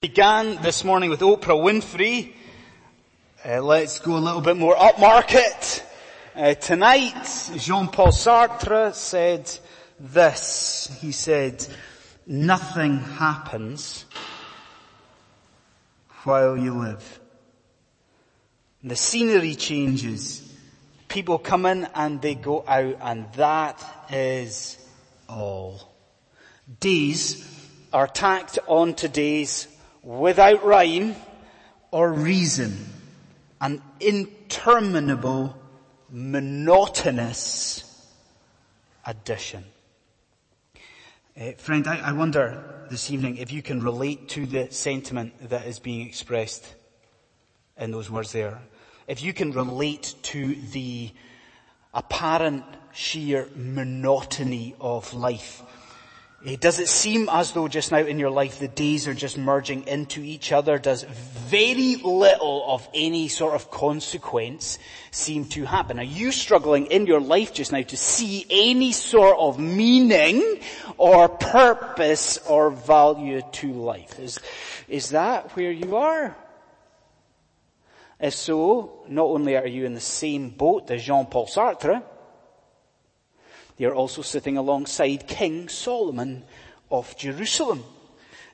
began this morning with Oprah Winfrey. Uh, let's go a little bit more upmarket. Uh, tonight, Jean-Paul Sartre said this. He said, nothing happens while you live. The scenery changes. People come in and they go out and that is all. Days are tacked on to days without rhyme or reason, an interminable, monotonous addition. Uh, friend, I, I wonder this evening if you can relate to the sentiment that is being expressed in those words there. If you can relate to the apparent sheer monotony of life does it seem as though just now in your life the days are just merging into each other? Does very little of any sort of consequence seem to happen? Are you struggling in your life just now to see any sort of meaning or purpose or value to life? Is, is that where you are? If so, not only are you in the same boat as Jean-Paul Sartre, they are also sitting alongside King Solomon of Jerusalem.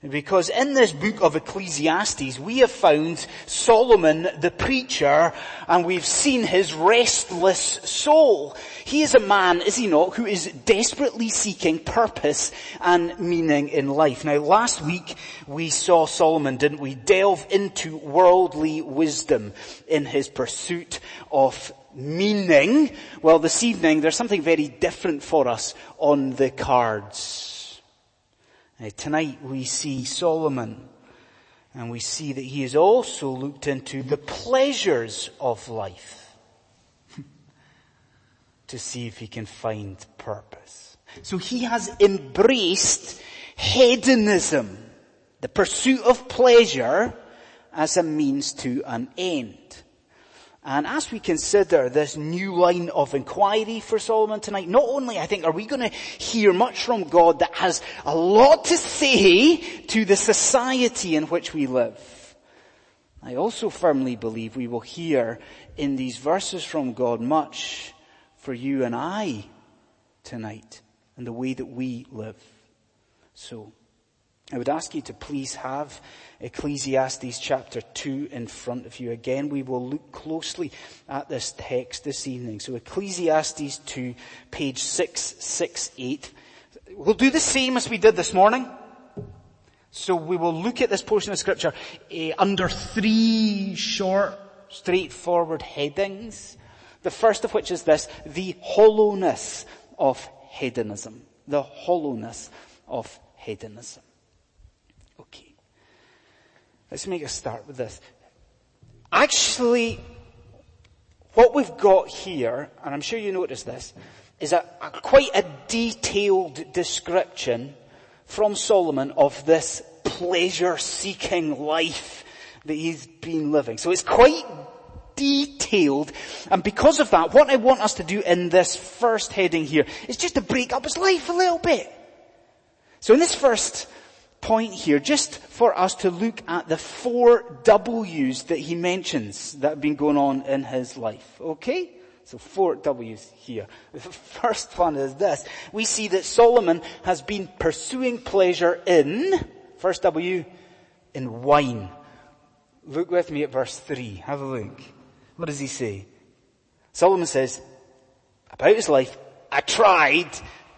Because in this book of Ecclesiastes, we have found Solomon the preacher and we've seen his restless soul. He is a man, is he not, who is desperately seeking purpose and meaning in life. Now last week we saw Solomon, didn't we, delve into worldly wisdom in his pursuit of meaning, well this evening there's something very different for us on the cards. Uh, tonight we see Solomon and we see that he has also looked into the pleasures of life to see if he can find purpose. So he has embraced hedonism, the pursuit of pleasure as a means to an end. And as we consider this new line of inquiry for Solomon tonight, not only I think are we going to hear much from God that has a lot to say to the society in which we live, I also firmly believe we will hear in these verses from God much for you and I tonight and the way that we live. So, I would ask you to please have Ecclesiastes chapter 2 in front of you. Again, we will look closely at this text this evening. So Ecclesiastes 2, page 668. We'll do the same as we did this morning. So we will look at this portion of scripture uh, under three short, straightforward headings. The first of which is this, the hollowness of hedonism. The hollowness of hedonism. Let's make a start with this. Actually, what we've got here, and I'm sure you noticed this, is a, a quite a detailed description from Solomon of this pleasure-seeking life that he's been living. So it's quite detailed. And because of that, what I want us to do in this first heading here is just to break up his life a little bit. So in this first point here, just for us to look at the four W's that he mentions that have been going on in his life. Okay? So four W's here. The first one is this. We see that Solomon has been pursuing pleasure in, first W, in wine. Look with me at verse three. Have a look. What does he say? Solomon says, about his life, I tried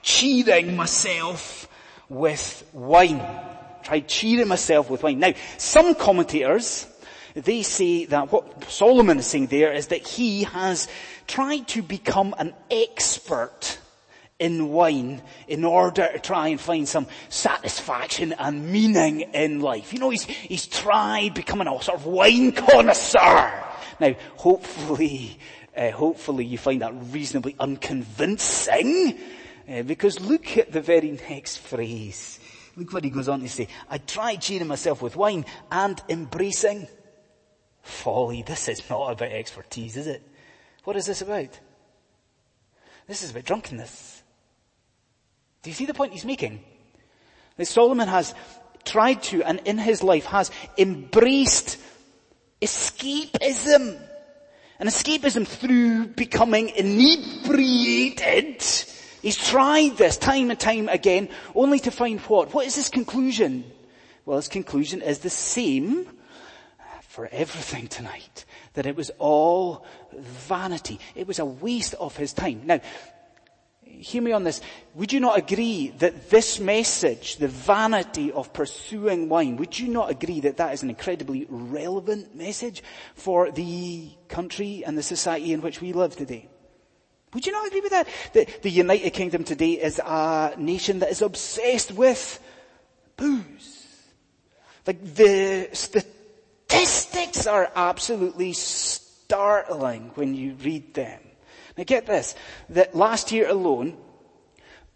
cheating myself with wine tried cheering myself with wine. Now, some commentators, they say that what Solomon is saying there is that he has tried to become an expert in wine in order to try and find some satisfaction and meaning in life. You know, he's, he's tried becoming a sort of wine connoisseur. Now, hopefully, uh, hopefully you find that reasonably unconvincing, uh, because look at the very next phrase. Look what he goes on to say. I tried cheering myself with wine and embracing folly. This is not about expertise, is it? What is this about? This is about drunkenness. Do you see the point he's making? That Solomon has tried to and in his life has embraced escapism. And escapism through becoming inebriated. He's tried this time and time again only to find what? What is his conclusion? Well, his conclusion is the same for everything tonight. That it was all vanity. It was a waste of his time. Now, hear me on this. Would you not agree that this message, the vanity of pursuing wine, would you not agree that that is an incredibly relevant message for the country and the society in which we live today? Would you not agree with that? The, the United Kingdom today is a nation that is obsessed with booze. Like the statistics are absolutely startling when you read them. Now get this, that last year alone,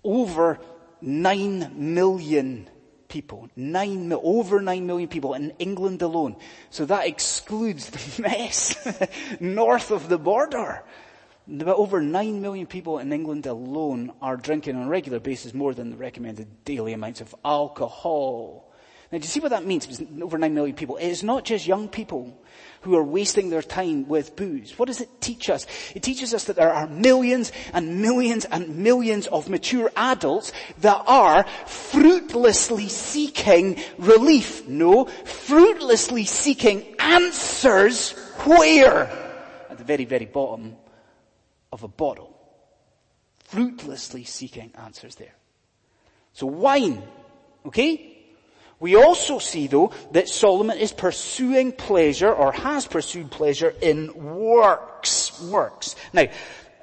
over nine million people, nine, over nine million people in England alone. So that excludes the mess north of the border. About over nine million people in England alone are drinking on a regular basis more than the recommended daily amounts of alcohol. Now, do you see what that means? Over nine million people. It is not just young people who are wasting their time with booze. What does it teach us? It teaches us that there are millions and millions and millions of mature adults that are fruitlessly seeking relief. No, fruitlessly seeking answers where? At the very, very bottom of a bottle. Fruitlessly seeking answers there. So wine, okay? We also see though that Solomon is pursuing pleasure or has pursued pleasure in works. Works. Now,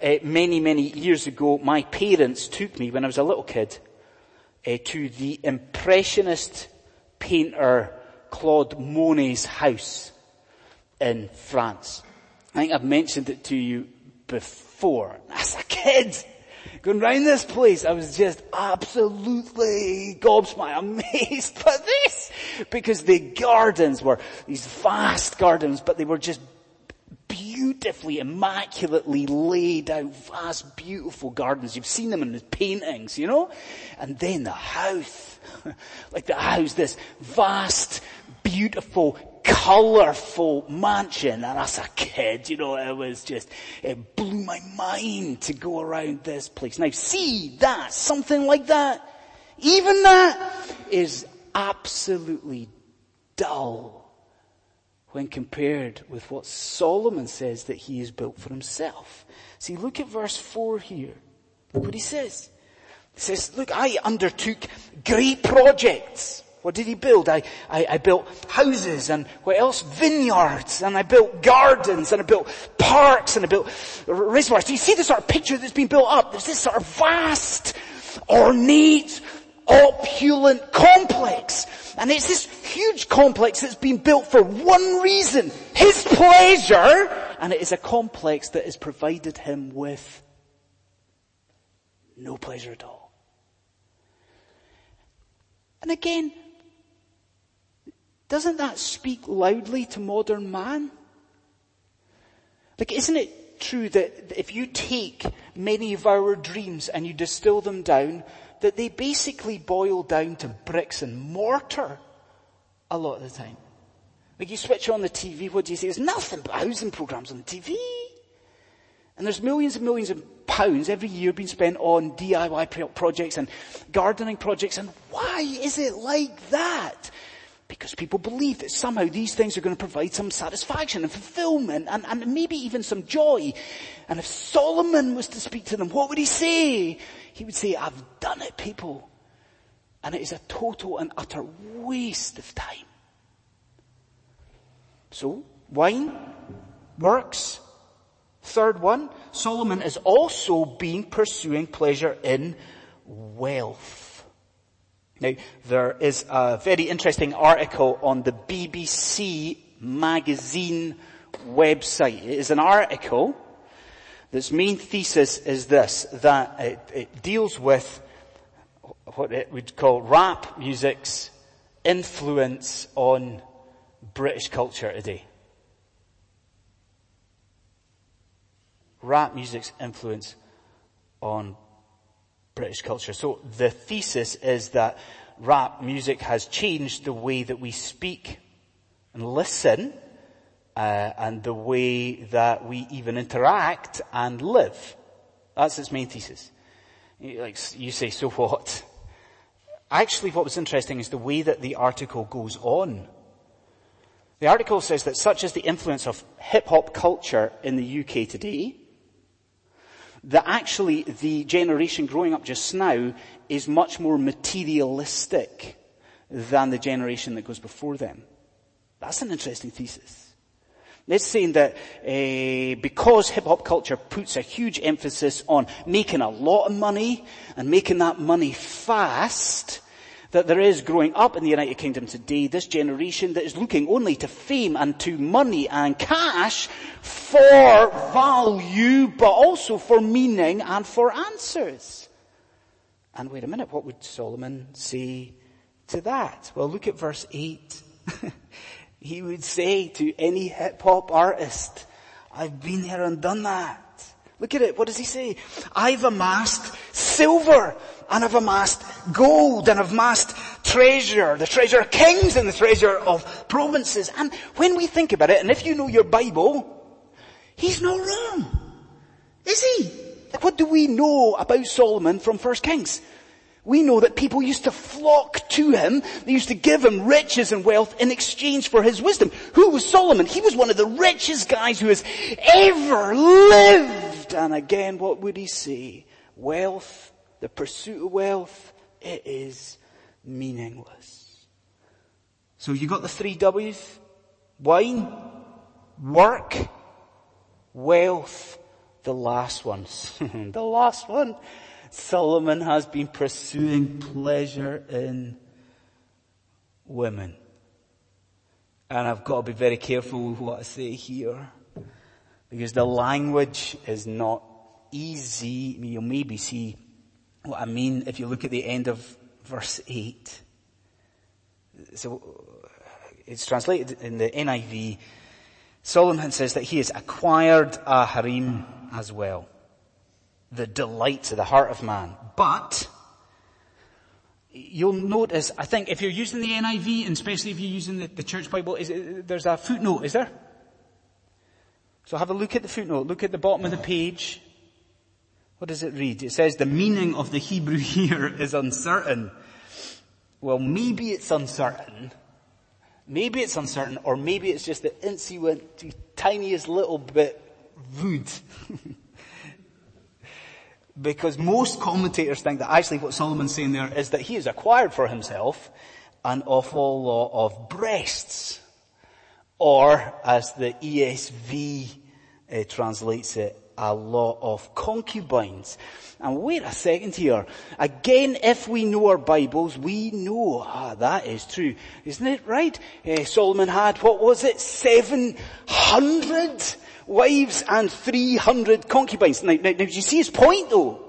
uh, many, many years ago, my parents took me when I was a little kid uh, to the impressionist painter Claude Monet's house in France. I think I've mentioned it to you before. As a kid, going round this place, I was just absolutely gobsmacked, amazed by this. Because the gardens were these vast gardens, but they were just beautifully, immaculately laid out, vast, beautiful gardens. You've seen them in the paintings, you know? And then the house. like the house, this vast, beautiful, colourful mansion. And as a kid, you know, it was just, it blew my mind to go around this place. Now see that, something like that, even that is absolutely dull when compared with what Solomon says that he has built for himself. See, look at verse 4 here. Look what he says. He says, look, I undertook great projects. What did he build? I, I, I, built houses and what else? Vineyards and I built gardens and I built parks and I built reservoirs. Do you see the sort of picture that's been built up? There's this sort of vast, ornate, opulent complex. And it's this huge complex that's been built for one reason. His pleasure. And it is a complex that has provided him with no pleasure at all. And again, doesn't that speak loudly to modern man? Like, isn't it true that if you take many of our dreams and you distill them down, that they basically boil down to bricks and mortar a lot of the time? Like you switch on the TV, what do you see? There's nothing but housing programs on the TV. And there's millions and millions of pounds every year being spent on DIY projects and gardening projects. And why is it like that? Because people believe that somehow these things are going to provide some satisfaction and fulfillment and, and maybe even some joy. And if Solomon was to speak to them, what would he say? He would say, I've done it, people. And it is a total and utter waste of time. So, wine, works. Third one, Solomon is also being pursuing pleasure in wealth. Now, there is a very interesting article on the BBC magazine website. It is an article that's main thesis is this, that it, it deals with what it would call rap music's influence on British culture today. Rap music's influence on British culture. So the thesis is that rap music has changed the way that we speak and listen, uh, and the way that we even interact and live. That's its main thesis. Like you say, so what? Actually, what was interesting is the way that the article goes on. The article says that such is the influence of hip hop culture in the UK today, that actually the generation growing up just now is much more materialistic than the generation that goes before them. That's an interesting thesis. It's saying that uh, because hip hop culture puts a huge emphasis on making a lot of money and making that money fast, that there is growing up in the United Kingdom today this generation that is looking only to fame and to money and cash for value, but also for meaning and for answers. And wait a minute, what would Solomon say to that? Well, look at verse 8. he would say to any hip hop artist, I've been here and done that. Look at it. What does he say? I've amassed silver and I've amassed gold and I've amassed treasure, the treasure of kings and the treasure of provinces. And when we think about it, and if you know your Bible, he's not wrong. Is he? What do we know about Solomon from First Kings? We know that people used to flock to him. They used to give him riches and wealth in exchange for his wisdom. Who was Solomon? He was one of the richest guys who has ever lived. And again, what would he say? Wealth, the pursuit of wealth, it is meaningless. So you got the three W's? Wine, work, wealth, the last one. the last one Solomon has been pursuing pleasure in women. And I've got to be very careful with what I say here. Because the language is not easy. You'll maybe see what I mean if you look at the end of verse 8. So, it's translated in the NIV. Solomon says that he has acquired a harem as well the delights of the heart of man. But, you'll notice, I think if you're using the NIV, and especially if you're using the, the church Bible, is, there's a footnote, is there? So have a look at the footnote. Look at the bottom of the page. What does it read? It says the meaning of the Hebrew here is uncertain. Well, maybe it's uncertain. Maybe it's uncertain, or maybe it's just the to tiniest little bit wood. Because most commentators think that actually what Solomon's saying there is that he has acquired for himself an awful lot of breasts. Or, as the ESV uh, translates it, a lot of concubines. And wait a second here. Again, if we know our Bibles, we know, ah, that is true. Isn't it right? Uh, Solomon had, what was it, 700 wives and 300 concubines. Now, now, now, do you see his point though?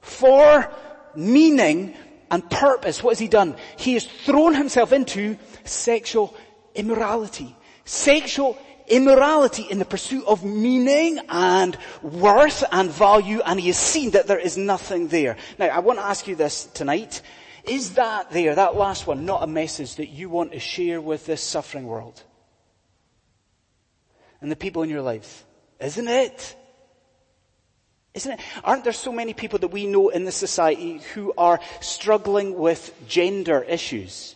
For meaning and purpose, what has he done? He has thrown himself into sexual immorality. Sexual immorality in the pursuit of meaning and worth and value and he has seen that there is nothing there. Now I want to ask you this tonight. Is that there, that last one, not a message that you want to share with this suffering world? and the people in your lives. Isn't it? Isn't it? Aren't there so many people that we know in this society who are struggling with gender issues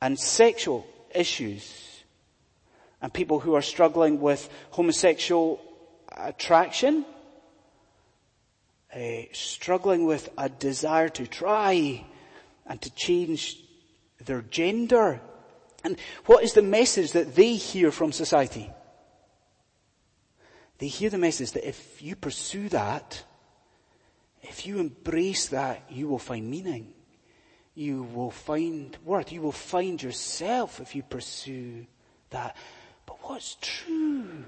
and sexual issues and people who are struggling with homosexual attraction, uh, struggling with a desire to try and to change their gender and what is the message that they hear from society? They hear the message that if you pursue that, if you embrace that, you will find meaning. You will find worth. You will find yourself if you pursue that. But what's true?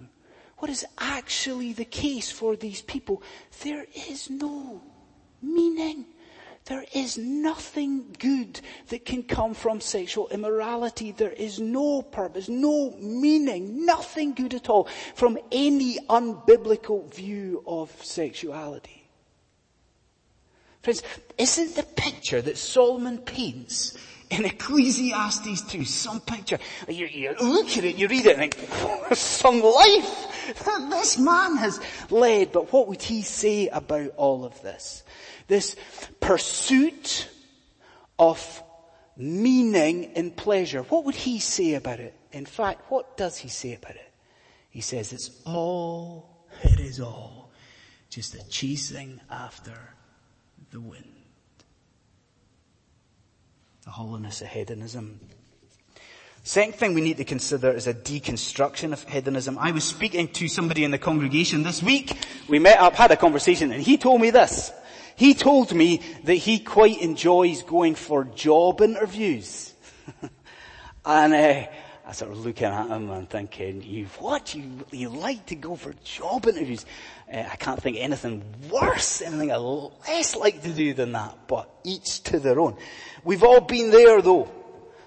What is actually the case for these people? There is no meaning. There is nothing good that can come from sexual immorality. There is no purpose, no meaning, nothing good at all from any unbiblical view of sexuality. Friends, isn't the picture that Solomon paints in Ecclesiastes 2 some picture? You, you look at it, you read it and think, some life that this man has led. But what would he say about all of this? This pursuit of meaning and pleasure. What would he say about it? In fact, what does he say about it? He says it's all, it is all just a chasing after the wind. The hollowness of hedonism. Second thing we need to consider is a deconstruction of hedonism. I was speaking to somebody in the congregation this week. We met up, had a conversation, and he told me this. He told me that he quite enjoys going for job interviews. and uh, I of looking at him and thinking, you what? You, you like to go for job interviews? Uh, I can't think anything worse, anything I less like to do than that, but each to their own. We've all been there though.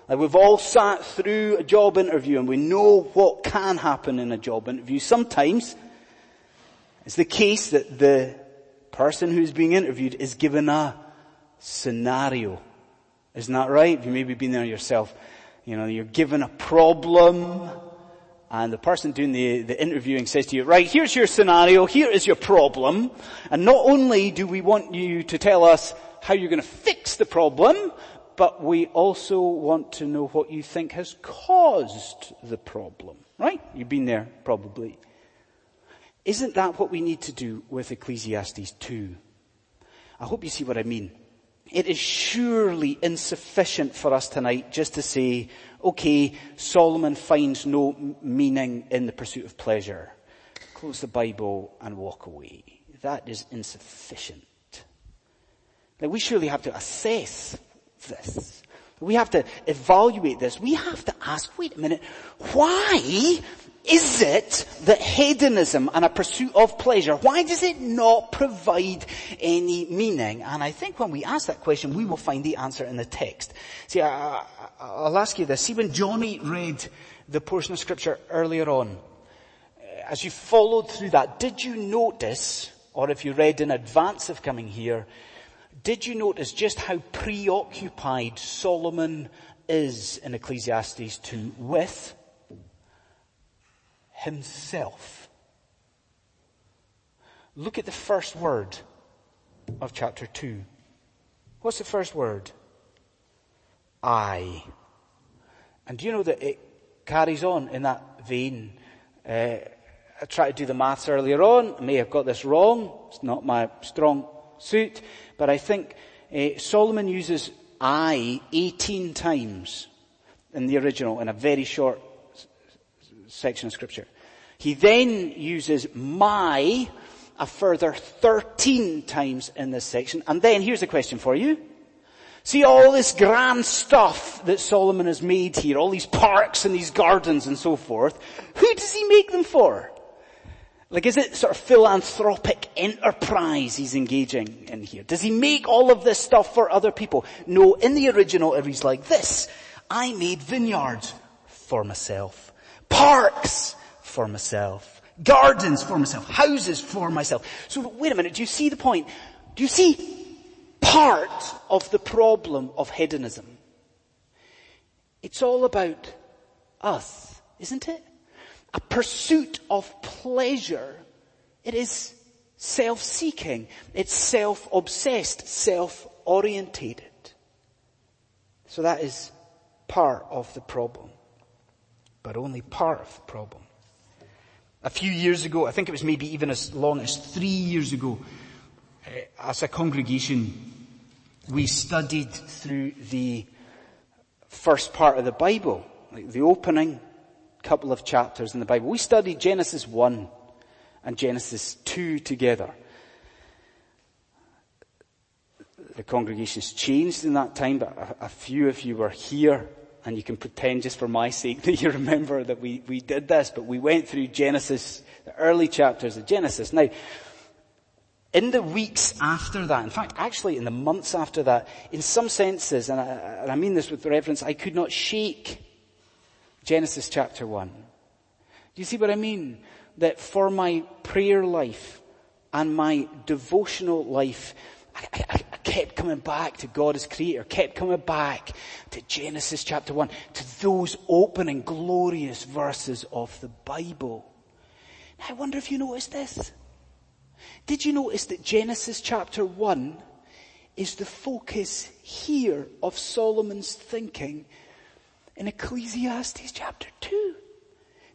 Like we've all sat through a job interview and we know what can happen in a job interview. Sometimes it's the case that the person who's being interviewed is given a scenario. Isn't that right? You maybe been there yourself. You know, you're given a problem and the person doing the, the interviewing says to you, right, here's your scenario, here is your problem, and not only do we want you to tell us how you're going to fix the problem, but we also want to know what you think has caused the problem. Right? You've been there, probably. Isn't that what we need to do with Ecclesiastes 2? I hope you see what I mean. It is surely insufficient for us tonight just to say, okay, Solomon finds no meaning in the pursuit of pleasure. Close the Bible and walk away. That is insufficient. Now we surely have to assess this. We have to evaluate this. We have to ask, wait a minute, why is it that hedonism and a pursuit of pleasure, why does it not provide any meaning? And I think when we ask that question, we will find the answer in the text. See, I, will ask you this. See, when Johnny read the portion of scripture earlier on, eh, as you followed through that, did you notice, or if you read in advance of coming here, did you notice just how preoccupied Solomon is in Ecclesiastes 2 with himself. Look at the first word of chapter 2. What's the first word? I. And do you know that it carries on in that vein? Uh, I tried to do the maths earlier on. I may have got this wrong. It's not my strong suit. But I think uh, Solomon uses I 18 times in the original in a very short section of scripture. He then uses my a further 13 times in this section. And then here's a question for you. See all this grand stuff that Solomon has made here, all these parks and these gardens and so forth. Who does he make them for? Like is it sort of philanthropic enterprise he's engaging in here? Does he make all of this stuff for other people? No, in the original it reads like this. I made vineyards for myself parks for myself, gardens for myself, houses for myself. So wait a minute, do you see the point? Do you see part of the problem of hedonism? It's all about us, isn't it? A pursuit of pleasure. It is self-seeking. It's self-obsessed, self-orientated. So that is part of the problem but only part of the problem. A few years ago, I think it was maybe even as long as three years ago, eh, as a congregation, we studied through the first part of the Bible, like the opening couple of chapters in the Bible. We studied Genesis 1 and Genesis 2 together. The congregation's changed in that time, but a, a few of you were here and you can pretend just for my sake that you remember that we, we did this, but we went through Genesis, the early chapters of Genesis. Now, in the weeks after that, in fact, actually in the months after that, in some senses, and I, and I mean this with reverence, I could not shake Genesis chapter 1. Do you see what I mean? That for my prayer life and my devotional life, I, I, kept coming back to God as creator, kept coming back to Genesis chapter 1, to those opening glorious verses of the Bible. Now, I wonder if you noticed this. Did you notice that Genesis chapter 1 is the focus here of Solomon's thinking in Ecclesiastes chapter 2?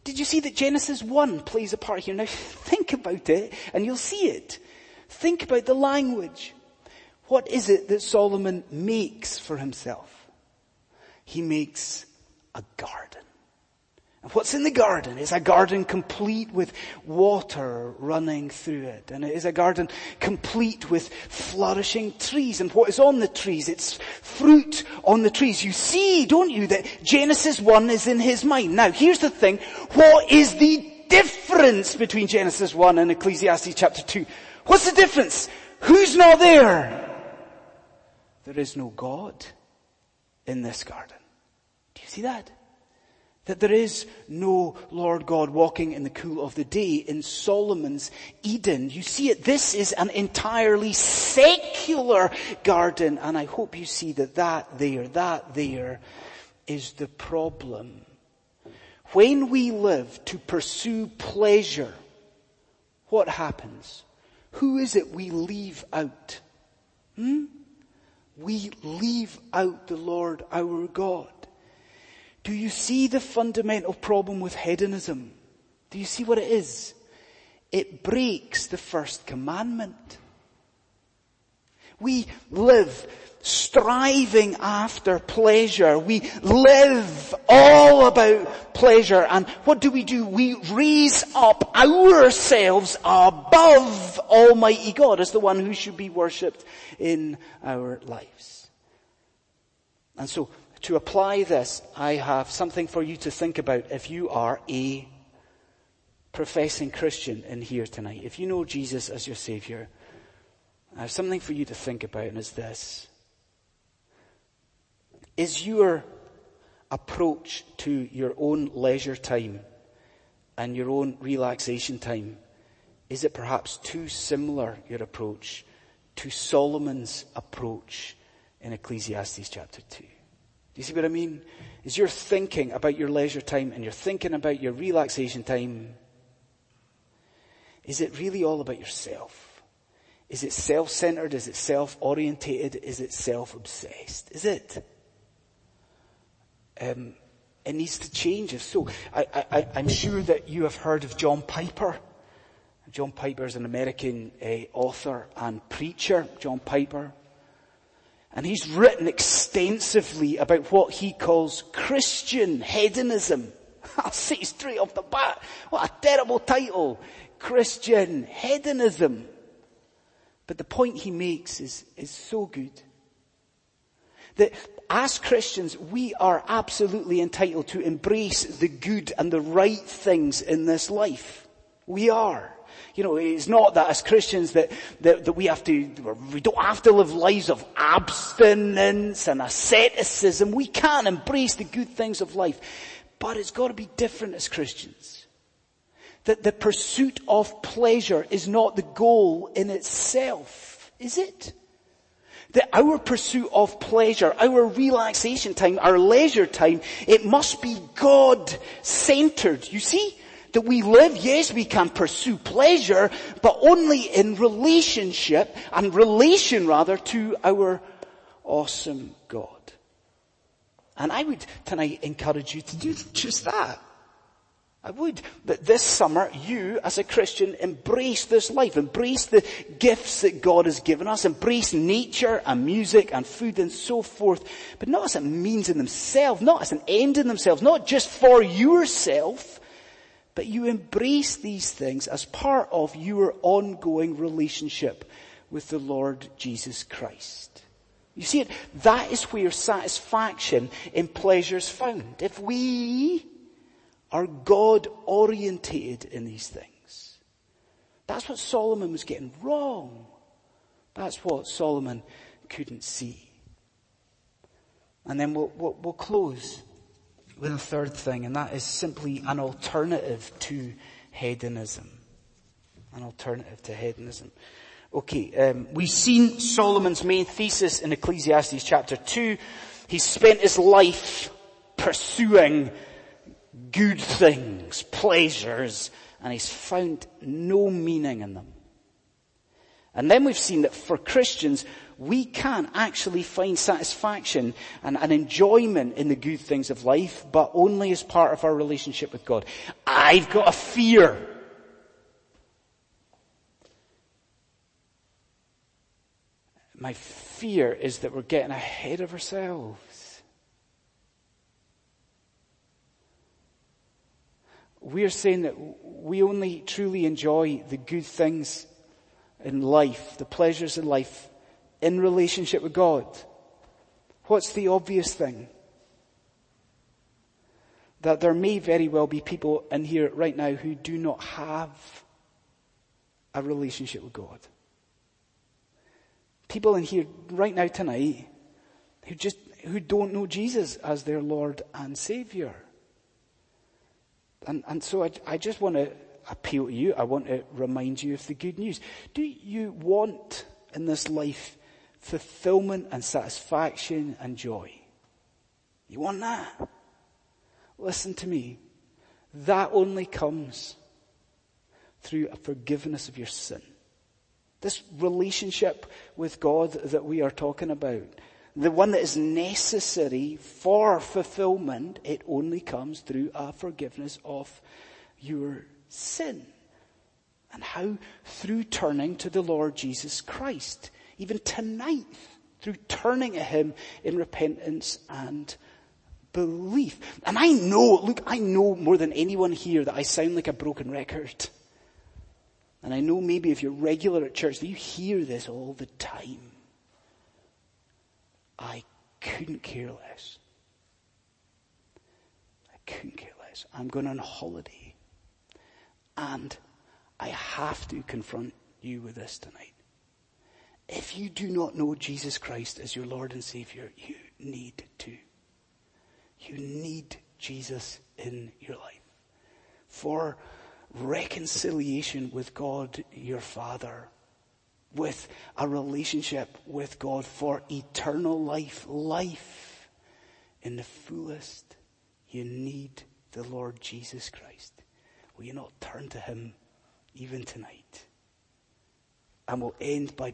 Did you see that Genesis 1 plays a part here? Now think about it and you'll see it. Think about the language. What is it that Solomon makes for himself? He makes a garden. And what's in the garden is a garden complete with water running through it. And it is a garden complete with flourishing trees. And what is on the trees? It's fruit on the trees. You see, don't you, that Genesis 1 is in his mind. Now, here's the thing. What is the difference between Genesis 1 and Ecclesiastes chapter 2? What's the difference? Who's not there? There is no God in this garden. Do you see that? That there is no Lord God walking in the cool of the day in Solomon's Eden. You see it. This is an entirely secular garden. And I hope you see that that there, that there is the problem. When we live to pursue pleasure, what happens? Who is it we leave out? Hmm? We leave out the Lord our God. Do you see the fundamental problem with hedonism? Do you see what it is? It breaks the first commandment. We live striving after pleasure. We live all about pleasure. And what do we do? We raise up ourselves above Almighty God as the one who should be worshipped in our lives. And so to apply this, I have something for you to think about if you are a professing Christian in here tonight. If you know Jesus as your Savior, I have something for you to think about and it's this. Is your approach to your own leisure time and your own relaxation time, is it perhaps too similar, your approach, to Solomon's approach in Ecclesiastes chapter 2? Do you see what I mean? Is you're thinking about your leisure time and you're thinking about your relaxation time, is it really all about yourself? Is it self-centered? Is it self-orientated? Is it self-obsessed? Is it? Um, it needs to change. If so, I, I'm sure that you have heard of John Piper. John Piper is an American uh, author and preacher. John Piper. And he's written extensively about what he calls Christian hedonism. I'll say straight off the bat, what a terrible title. Christian hedonism. But the point he makes is, is so good. That as Christians, we are absolutely entitled to embrace the good and the right things in this life. We are. You know, it's not that as Christians that, that, that we have to, we don't have to live lives of abstinence and asceticism. We can embrace the good things of life. But it's got to be different as Christians. That the pursuit of pleasure is not the goal in itself, is it? That our pursuit of pleasure, our relaxation time, our leisure time, it must be God-centered. You see? that we live, yes, we can pursue pleasure, but only in relationship and relation rather to our awesome God. And I would tonight encourage you to do just that. I would. That this summer, you as a Christian embrace this life, embrace the gifts that God has given us, embrace nature and music and food and so forth, but not as a means in themselves, not as an end in themselves, not just for yourself, but you embrace these things as part of your ongoing relationship with the Lord Jesus Christ. You see it? That is where satisfaction in pleasure is found. If we are God orientated in these things. That's what Solomon was getting wrong. That's what Solomon couldn't see. And then we'll, we'll, we'll close with a third thing, and that is simply an alternative to hedonism. An alternative to hedonism. Okay, um, we've seen Solomon's main thesis in Ecclesiastes chapter 2. He spent his life pursuing good things, pleasures, and he's found no meaning in them. And then we've seen that for Christians, we can actually find satisfaction and, and, enjoyment in the good things of life, but only as part of our relationship with God. I've got a fear My fear is that we're getting ahead of ourselves. We're saying that we only truly enjoy the good things in life, the pleasures in life, in relationship with God. What's the obvious thing? That there may very well be people in here right now who do not have a relationship with God people in here right now tonight who just, who don't know Jesus as their Lord and Savior. And, and so I, I just want to appeal to you. I want to remind you of the good news. Do you want in this life fulfillment and satisfaction and joy? You want that? Listen to me. That only comes through a forgiveness of your sin. This relationship with God that we are talking about. The one that is necessary for fulfillment, it only comes through a forgiveness of your sin. And how? Through turning to the Lord Jesus Christ. Even tonight, through turning to Him in repentance and belief. And I know, look, I know more than anyone here that I sound like a broken record. And I know maybe if you're regular at church that you hear this all the time. I couldn't care less. I couldn't care less. I'm going on holiday. And I have to confront you with this tonight. If you do not know Jesus Christ as your Lord and Savior, you need to. You need Jesus in your life. For reconciliation with God your Father, with a relationship with God for eternal life, life in the fullest. You need the Lord Jesus Christ. Will you not turn to Him even tonight? And we'll end by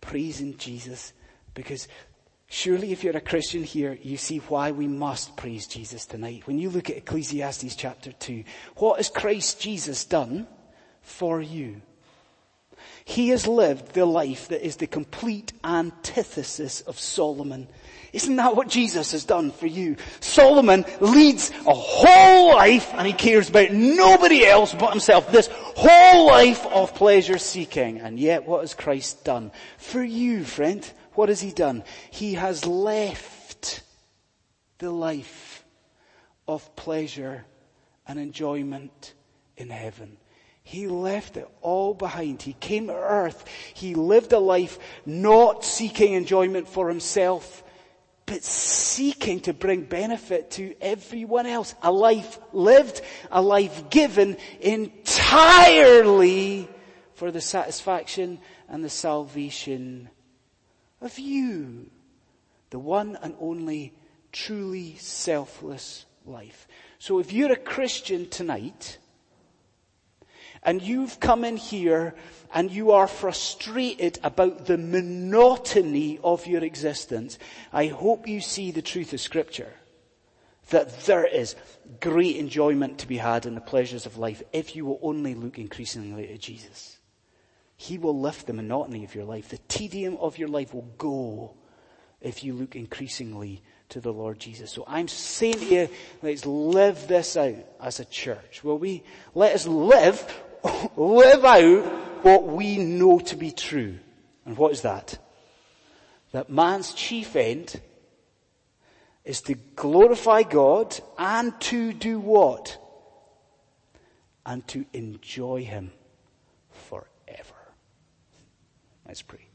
praising Jesus because Surely if you're a Christian here, you see why we must praise Jesus tonight. When you look at Ecclesiastes chapter 2, what has Christ Jesus done for you? He has lived the life that is the complete antithesis of Solomon. Isn't that what Jesus has done for you? Solomon leads a whole life and he cares about nobody else but himself. This whole life of pleasure seeking. And yet what has Christ done for you, friend? What has he done? He has left the life of pleasure and enjoyment in heaven. He left it all behind. He came to earth. He lived a life not seeking enjoyment for himself, but seeking to bring benefit to everyone else. A life lived, a life given entirely for the satisfaction and the salvation of you. The one and only truly selfless life. So if you're a Christian tonight, and you've come in here and you are frustrated about the monotony of your existence, I hope you see the truth of scripture. That there is great enjoyment to be had in the pleasures of life if you will only look increasingly to Jesus. He will lift the monotony of your life. The tedium of your life will go if you look increasingly to the Lord Jesus. So I'm saying to you, let's live this out as a church. Will we? Let us live, live out what we know to be true. And what is that? That man's chief end is to glorify God and to do what? And to enjoy Him forever. Let's pray.